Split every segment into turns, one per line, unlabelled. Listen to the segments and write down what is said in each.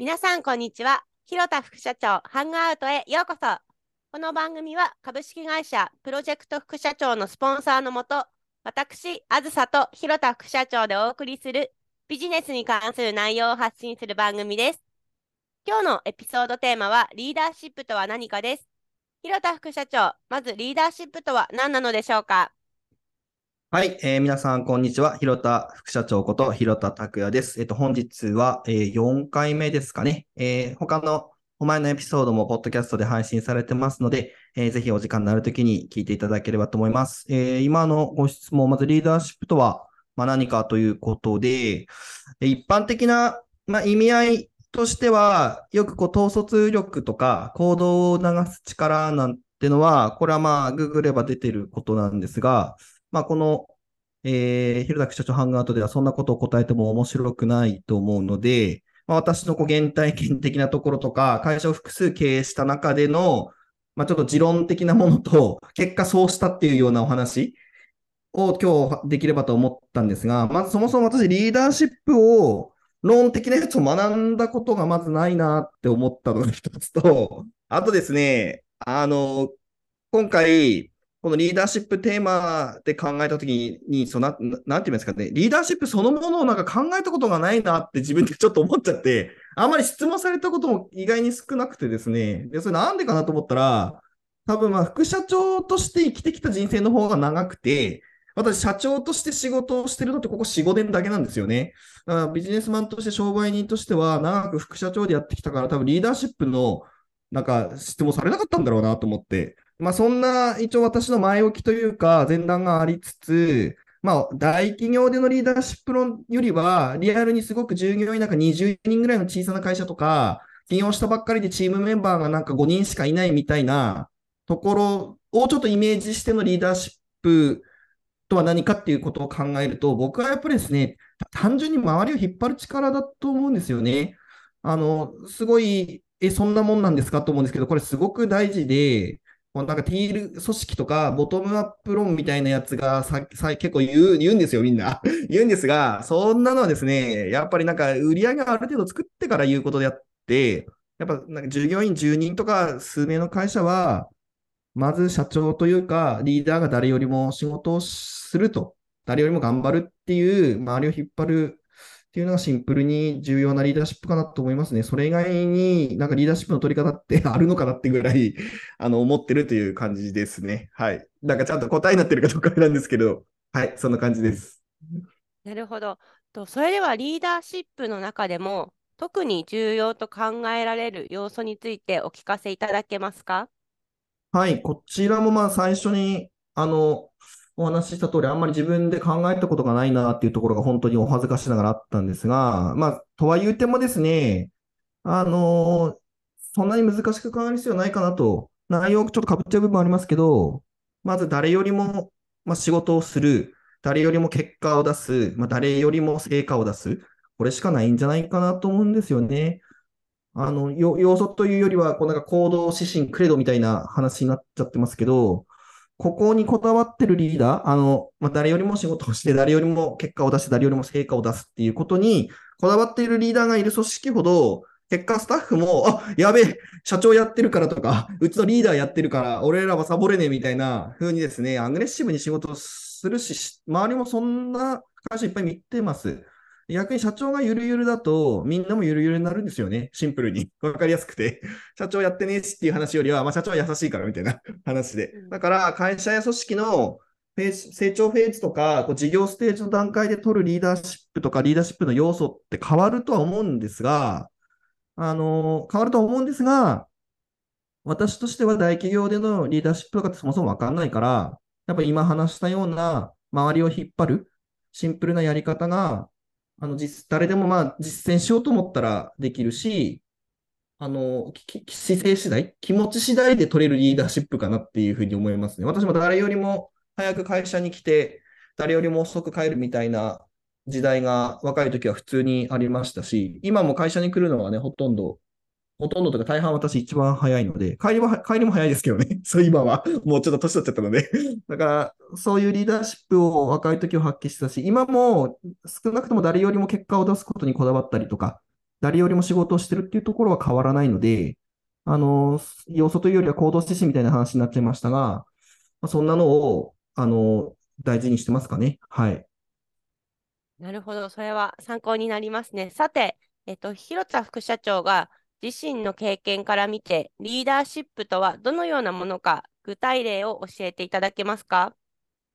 皆さん、こんにちは。広田副社長、ハングアウトへようこそ。この番組は株式会社プロジェクト副社長のスポンサーのもと、私、あずさと広田副社長でお送りするビジネスに関する内容を発信する番組です。今日のエピソードテーマはリーダーシップとは何かです。広田副社長、まずリーダーシップとは何なのでしょうか？
はい、えー、皆さん、こんにちは。広田副社長こと広田拓也です。えっと、本日は、えー、4回目ですかね。えー、他のお前のエピソードもポッドキャストで配信されてますので、えー、ぜひお時間のあるときに聞いていただければと思います。えー、今のご質問、まずリーダーシップとは、まあ、何かということで、一般的な、まあ、意味合いとしては、よくこう統率力とか行動を流す力なんてのは、これはまあ、ググれば出てることなんですが、まあ、この、えー、広田社長ハングアウトではそんなことを答えても面白くないと思うので、まあ、私のこう原体験的なところとか、会社を複数経営した中での、まあ、ちょっと持論的なものと、結果そうしたっていうようなお話を今日できればと思ったんですが、まずそもそも私リーダーシップを論的なやつを学んだことがまずないなって思ったのが一つと、あとですね、あの、今回、このリーダーシップテーマで考えたときに、そのな、なんて言いますかね、リーダーシップそのものをなんか考えたことがないなって自分でちょっと思っちゃって、あまり質問されたことも意外に少なくてですね、で、それなんでかなと思ったら、多分まあ副社長として生きてきた人生の方が長くて、私社長として仕事をしてるのってここ4、5年だけなんですよね。だからビジネスマンとして商売人としては長く副社長でやってきたから多分リーダーシップのなんか質問されなかったんだろうなと思って。まあそんな一応私の前置きというか前段がありつつ、まあ大企業でのリーダーシップ論よりはリアルにすごく従業員なんか20人ぐらいの小さな会社とか、起業したばっかりでチームメンバーがなんか5人しかいないみたいなところをちょっとイメージしてのリーダーシップとは何かっていうことを考えると、僕はやっぱりですね、単純に周りを引っ張る力だと思うんですよね。あの、すごい、え、そんなもんなんですかと思うんですけど、これすごく大事で、なんかティール組織とかボトムアップ論みたいなやつがささ結構言う言うんですよ、みんな。言うんですが、そんなのはですね、やっぱりなんか売り上げある程度作ってから言うことであって、やっぱなんか従業員10人とか数名の会社は、まず社長というかリーダーが誰よりも仕事をすると、誰よりも頑張るっていう、周りを引っ張るっていうのがシンプルに重要なリーダーシップかなと思いますね。それ以外になんかリーダーシップの取り方って あるのかなってぐらいあの思ってるという感じですね。はい。なんかちゃんと答えになってるかどうかなんですけど、はい、そんな感じです。
なるほど。とそれではリーダーシップの中でも特に重要と考えられる要素についてお聞かせいただけますか？
はい、こちらもまあ最初にあのお話しした通り、あんまり自分で考えたことがないなっていうところが本当にお恥ずかしながらあったんですが、まあ、とは言うてもですね、あのー、そんなに難しく考える必要ないかなと、内容ちょっとかぶっちゃう部分もありますけど、まず誰よりも、まあ、仕事をする、誰よりも結果を出す、まあ、誰よりも成果を出す、これしかないんじゃないかなと思うんですよね。あの、要素というよりは、こうなんか行動指針、クレドみたいな話になっちゃってますけど、ここにこだわってるリーダー、あの、まあ、誰よりも仕事をして、誰よりも結果を出して、誰よりも成果を出すっていうことに、こだわっているリーダーがいる組織ほど、結果スタッフも、あ、やべえ、社長やってるからとか、うちのリーダーやってるから、俺らはサボれねえみたいな風にですね、アグレッシブに仕事をするし、周りもそんな会社いっぱい見てます。逆に社長がゆるゆるだと、みんなもゆるゆるになるんですよね。シンプルに。わかりやすくて。社長やってねえしっていう話よりは、まあ、社長は優しいからみたいな 話で。だから、会社や組織のフェーズ成長フェーズとか、こう事業ステージの段階で取るリーダーシップとかリーダーシップの要素って変わるとは思うんですが、あの変わるとは思うんですが、私としては大企業でのリーダーシップとかってそもそもわかんないから、やっぱり今話したような周りを引っ張るシンプルなやり方があの実誰でもまあ実践しようと思ったらできるし、あの姿勢次第、気持ち次第で取れるリーダーシップかなっていうふうに思いますね。私も誰よりも早く会社に来て、誰よりも遅く帰るみたいな時代が若い時は普通にありましたし、今も会社に来るのはね、ほとんどほとんどとか大半私一番早いので、帰りは、帰りも早いですけどね。そう今は。もうちょっと年取っちゃったので。だから、そういうリーダーシップを若い時を発揮したし、今も少なくとも誰よりも結果を出すことにこだわったりとか、誰よりも仕事をしてるっていうところは変わらないので、あの、要素というよりは行動指針みたいな話になっちゃいましたが、そんなのを、あの、大事にしてますかね。はい。
なるほど。それは参考になりますね。さて、えっと、広田副社長が自身の経験から見て、リーダーシップとはどのようなものか、具体例を教えていただけますか？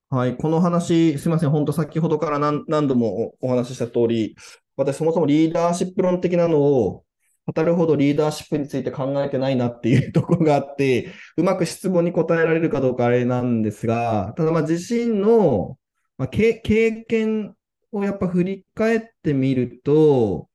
はい、この話、すみません、本当先ほどから何度もお話しした通り、私そもそもリーダーシップ論的なのを語るほどリーダーシップについて考えてないなっていうところがあって、うまく質問に答えられるかどうかあれなんですが、ただまあ自身の、まあ、経験をやっぱ振り返ってみると、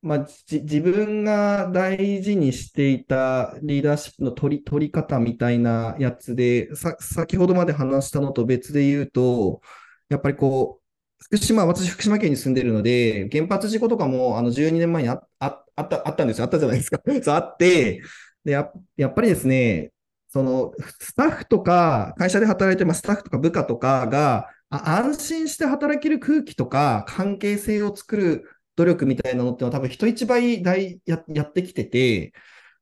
まあ、自分が大事にしていたリーダーシップの取り取り方みたいなやつで、先ほどまで話したのと別で言うと、やっぱりこう、福島、私、福島県に住んでるので、原発事故とかもあの12年前にあああったあったんですよ。あったじゃないですか。そうあって、でや、やっぱりですね、そのスタッフとか、会社で働いてます、スタッフとか部下とかが、安心して働ける空気とか関係性を作る努力みたいなのってのは多分人一倍大ややってきてて、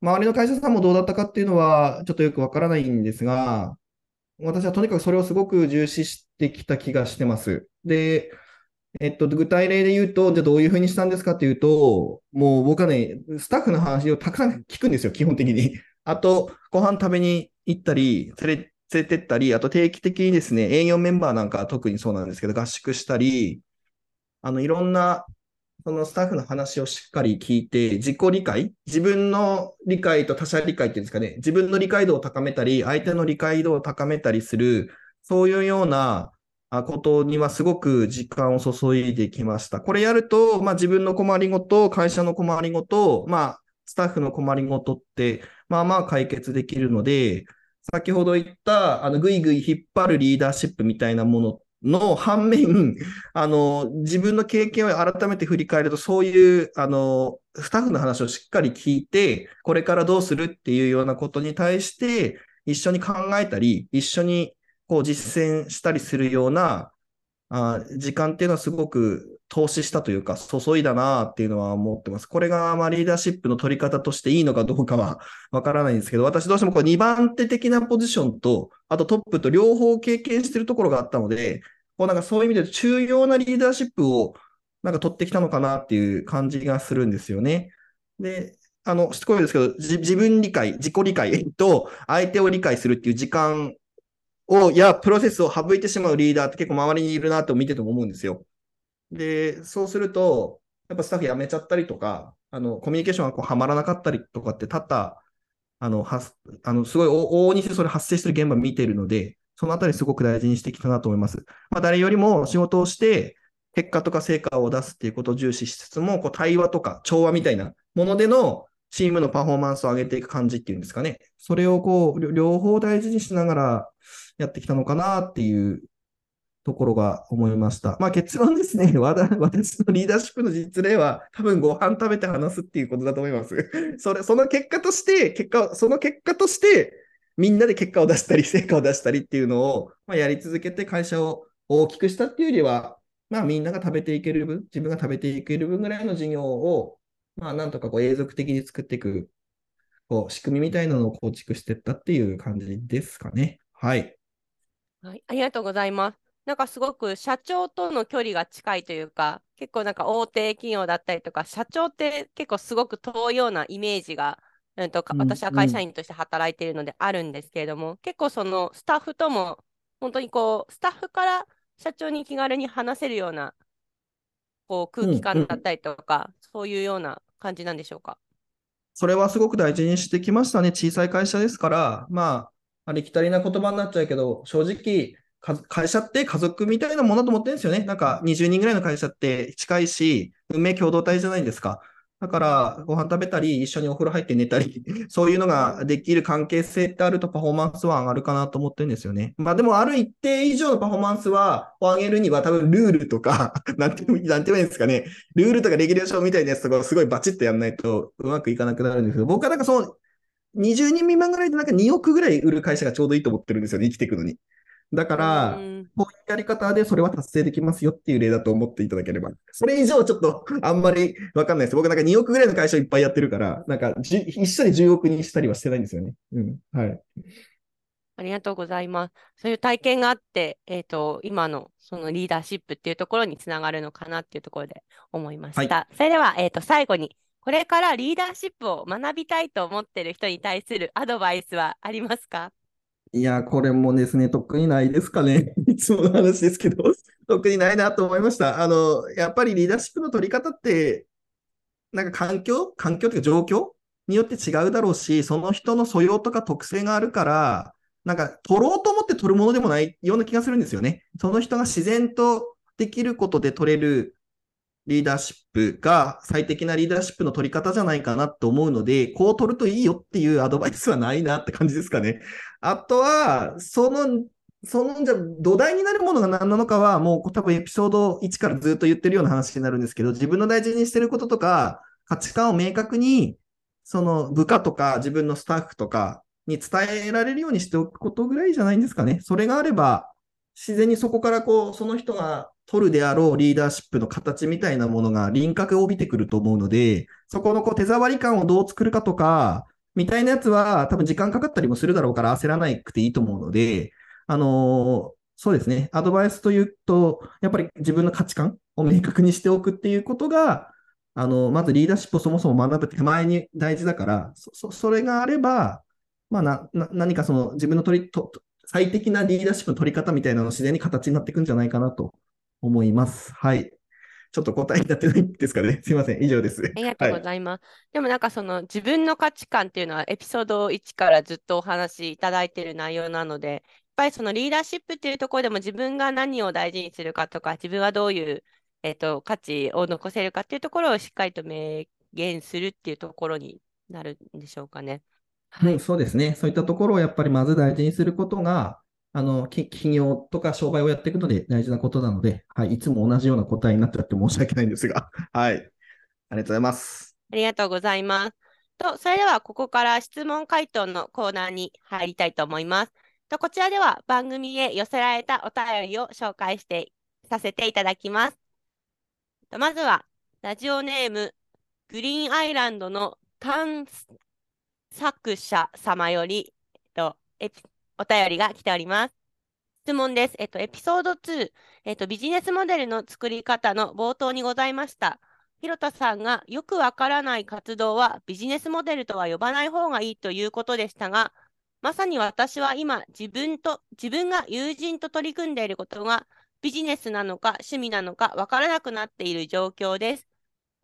周りの会社さんもどうだったかっていうのはちょっとよくわからないんですが、私はとにかくそれをすごく重視してきた気がしてます。で、えっと、具体例で言うと、じゃあどういうふうにしたんですかっていうと、もう僕はね、スタッフの話をたくさん聞くんですよ、基本的に。あと、ご飯食べに行ったり、連れ連れてったり、あと定期的にですね、営業メンバーなんか特にそうなんですけど、合宿したり、あの、いろんな、そのスタッフの話をしっかり聞いて、自己理解、自分の理解と他者理解っていうんですかね、自分の理解度を高めたり、相手の理解度を高めたりする、そういうようなことにはすごく時間を注いできました。これやると、まあ、自分の困りごと、会社の困りごと、まあ、スタッフの困りごとって、まあまあ解決できるので、先ほど言った、あの、ぐいぐい引っ張るリーダーシップみたいなものの反面、あの、自分の経験を改めて振り返ると、そういう、あの、スタッフの話をしっかり聞いて、これからどうするっていうようなことに対して、一緒に考えたり、一緒にこう実践したりするような、あ時間っていうのはすごく投資したというか、注いだなっていうのは思ってます。これがまあリーダーシップの取り方としていいのかどうかは わからないんですけど、私どうしてもこう2番手的なポジションと、あとトップと両方経験してるところがあったので、こうなんかそういう意味で重要なリーダーシップをなんか取ってきたのかなっていう感じがするんですよね。で、あの、しつこいですけど、自分理解、自己理解 と相手を理解するっていう時間を、や、プロセスを省いてしまうリーダーって結構周りにいるなと見てても思うんですよ。で、そうすると、やっぱスタッフ辞めちゃったりとか、あの、コミュニケーションがこうはまらなかったりとかって多々、あの、はあのすごい往々にしてそれ発生してる現場見てるので、そのあたりすごく大事にしてきたなと思います。まあ、誰よりも仕事をして、結果とか成果を出すっていうことを重視しつつも、こう対話とか調和みたいなものでのチームのパフォーマンスを上げていく感じっていうんですかね。それをこう、両方大事にしながらやってきたのかなっていうところが思いました。まあ結論ですね、私のリーダーシップの実例は多分ご飯食べて話すっていうことだと思います。それ、その結果として、結果、その結果として、みんなで結果を出したり、成果を出したりっていうのを、まあ、やり続けて会社を大きくしたっていうよりは、まあみんなが食べていける分、自分が食べていける分ぐらいの事業を、まあなんとかこう永続的に作っていく、こう仕組みみたいなのを構築していったっていう感じですかね。はい。
はい、ありがとうございます。なんかすごく社長との距離が近いというか、結構なんか大手企業だったりとか、社長って結構すごく遠いようなイメージが、うんと、私は会社員として働いているのであるんですけれども、うん、結構そのスタッフとも、本当にこう、スタッフから社長に気軽に話せるようなこう空気感だったりとか、うんうん、そういうような感じなんでしょうか？
それはすごく大事にしてきましたね。小さい会社ですか？ら、まあ、ありきたりな言葉になっちゃうけど、正直、会社って家族みたいなものだと思ってるんですよね。なんか20人ぐらいの会社って近いし、運命共同体じゃないですか。だから、ご飯食べたり、一緒にお風呂入って寝たり、そういうのができる関係性ってあるとパフォーマンスは上がるかなと思ってるんですよね。まあでも、ある一定以上のパフォーマンスは、を上げるには多分ルールとか、なんて、なんて言うんですかね。ルールとかレギュレーションみたいなやつとかすごいバチッとやんないとうまくいかなくなるんですけど、僕はなんかその、20人未満ぐらいでなんか2億ぐらい売る会社がちょうどいいと思ってるんですよね、生きていくのに。だから、
うん
こういうやり方でそれは達成できますよっていう例だと思っていただければ。それ以上ちょっとあんまりわかんないです。僕なんか2億ぐらいの会社いっぱいやってるから、なんかじ一緒に10億にしたりはしてないんですよね。うん。はい。
ありがとうございます。そういう体験があって、えっと、今のそのリーダーシップっていうところにつながるのかなっていうところで思いました。それでは、えっと、最後に、これからリーダーシップを学びたいと思っている人に対するアドバイスはありますか？
いや、これもですね、特にないですかね。いつもの話ですけど、特にないなと思いました。あの、やっぱりリーダーシップの取り方って、なんか環境、環境というか状況？によって違うだろうし、その人の素養とか特性があるから、なんか取ろうと思って取るものでもないような気がするんですよね。その人が自然とできることで取れるリーダーシップが最適なリーダーシップの取り方じゃないかなと思うので、こう取るといいよっていうアドバイスはないなって感じですかね。あとは、その、その、じゃ土台になるものが何なのかは、もう多分エピソード1からずっと言ってるような話になるんですけど、自分の大事にしてることとか、価値観を明確に、その部下とか自分のスタッフとかに伝えられるようにしておくことぐらいじゃないんですかね。それがあれば、自然にそこからこう、その人が取るであろうリーダーシップの形みたいなものが輪郭を帯びてくると思うので、そこのこう手触り感をどう作るかとか、みたいなやつは多分時間かかったりもするだろうから焦らなくていいと思うので、あのーそうですね。アドバイスというと、やっぱり自分の価値観を明確にしておくっていうことが、あの、まずリーダーシップをそもそも学ぶ手前に大事だから、そ、それがあれば、まあな、な、何かその自分の取り、と最適なリーダーシップの取り方みたいなの自然に形になっていくんじゃないかなと思います。はい。ちょっと答えになってないんですかね。すいません。以上です。
ありがとうございます。でもなんかその自分の価値観っていうのはエピソード1からずっとお話しいただいている内容なので、やっぱりそのリーダーシップっていうところでも自分が何を大事にするかとか、自分はどういう、えっと、価値を残せるかっていうところをしっかりと明言するっていうところになるんでしょうかね。
うん、そうですね。そういったところをやっぱりまず大事にすることが、あの、企業とか商売をやっていくので大事なことなので、はい、いつも同じような答えになっちゃって申し訳ないんですが、はい。ありがとうございます。
ありがとうございます。と、それではここから質問回答のコーナーに入りたいと思います。と、こちらでは番組へ寄せられたお便りを紹介してさせていただきます。とまずは、ラジオネーム、グリーンアイランドの探索者様より、えっと、エピお便りが来ております。質問です。えっと、エピソード2、えっと、ビジネスモデルの作り方の冒頭にございました。広田さんがよくわからない活動はビジネスモデルとは呼ばない方がいいということでしたが、まさに私は今自分と、自分が友人と取り組んでいることがビジネスなのか趣味なのかわからなくなっている状況です。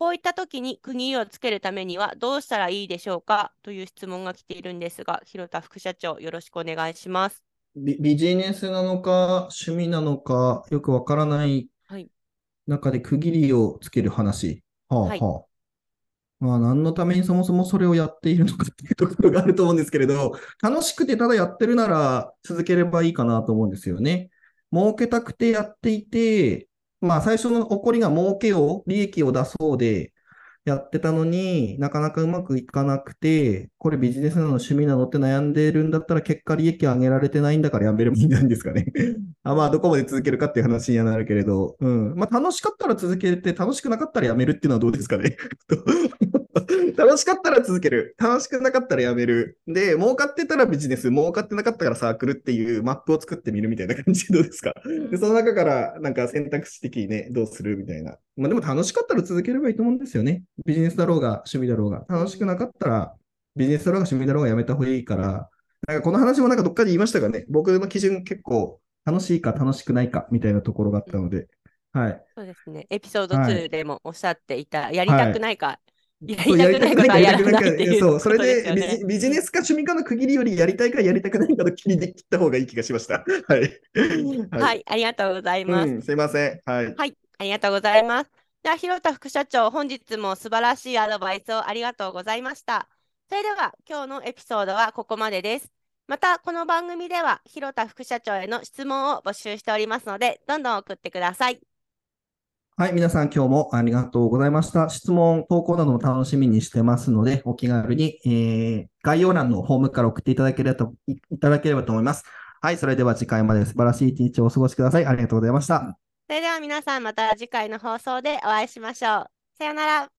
こういった時に区切りをつけるためにはどうしたらいいでしょうか？という質問が来ているんですが、広田副社長よろしくお願いします。
ビ、ビジネスなのか、趣味なのか、よくわからない
はい
中で区切りをつける話。はあ
はい
はあ。まあ、何のためにそもそもそれをやっているのかっていうところがあると思うんですけれど、楽しくてただやってるなら続ければいいかなと思うんですよね。儲けたくてやっていて、まあ最初の起こりが儲けを、利益を出そうでやってたのになかなかうまくいかなくて、これビジネスなの趣味なのって悩んでるんだったら結果利益上げられてないんだからやめればいいんじゃないですかね。あまあどこまで続けるかっていう話にはなるけれど、うん。まあ楽しかったら続けて、楽しくなかったらやめるっていうのはどうですかね。楽しかったら続ける。楽しくなかったらやめる。で、儲かってたらビジネス、儲かってなかったからサークルっていうマップを作ってみるみたいな感じで どうですか？で、その中からなんか選択肢的にね、どうするみたいな。まあでも楽しかったら続ければいいと思うんですよね。ビジネスだろうが趣味だろうが。楽しくなかったらビジネスだろうが趣味だろうがやめた方がいいから、なんかこの話もなんかどっかで言いましたがね、僕の基準結構楽しいか楽しくないかみたいなところがあったので、はい。
そうですね。エピソード
はい
2でもおっしゃっていた、やりたくないか、や
そう
りたくないことはやらないっていう
そう、それ
で
ビジビジネスか趣味かの区切りよりやりたいかやりたくないかの切りで切った方がいい気がしました。はい。
はい、ありがとうございます。
うん、すいません。はい。
はい、ありがとうございます。では、広田副社長、本日も素晴らしいアドバイスをありがとうございました。それでは、今日のエピソードはここまでです。また、この番組では、広田副社長への質問を募集しておりますので、どんどん送ってください。
はい、皆さん今日もありがとうございました。質問、投稿なども楽しみにしてますので、お気軽に、えー概要欄のフォームから送っていただければといいただければと思います。はい、それでは次回まで素晴らしい一日をお過ごしください。ありがとうございました。
それでは皆さんまた次回の放送でお会いしましょう。さようなら。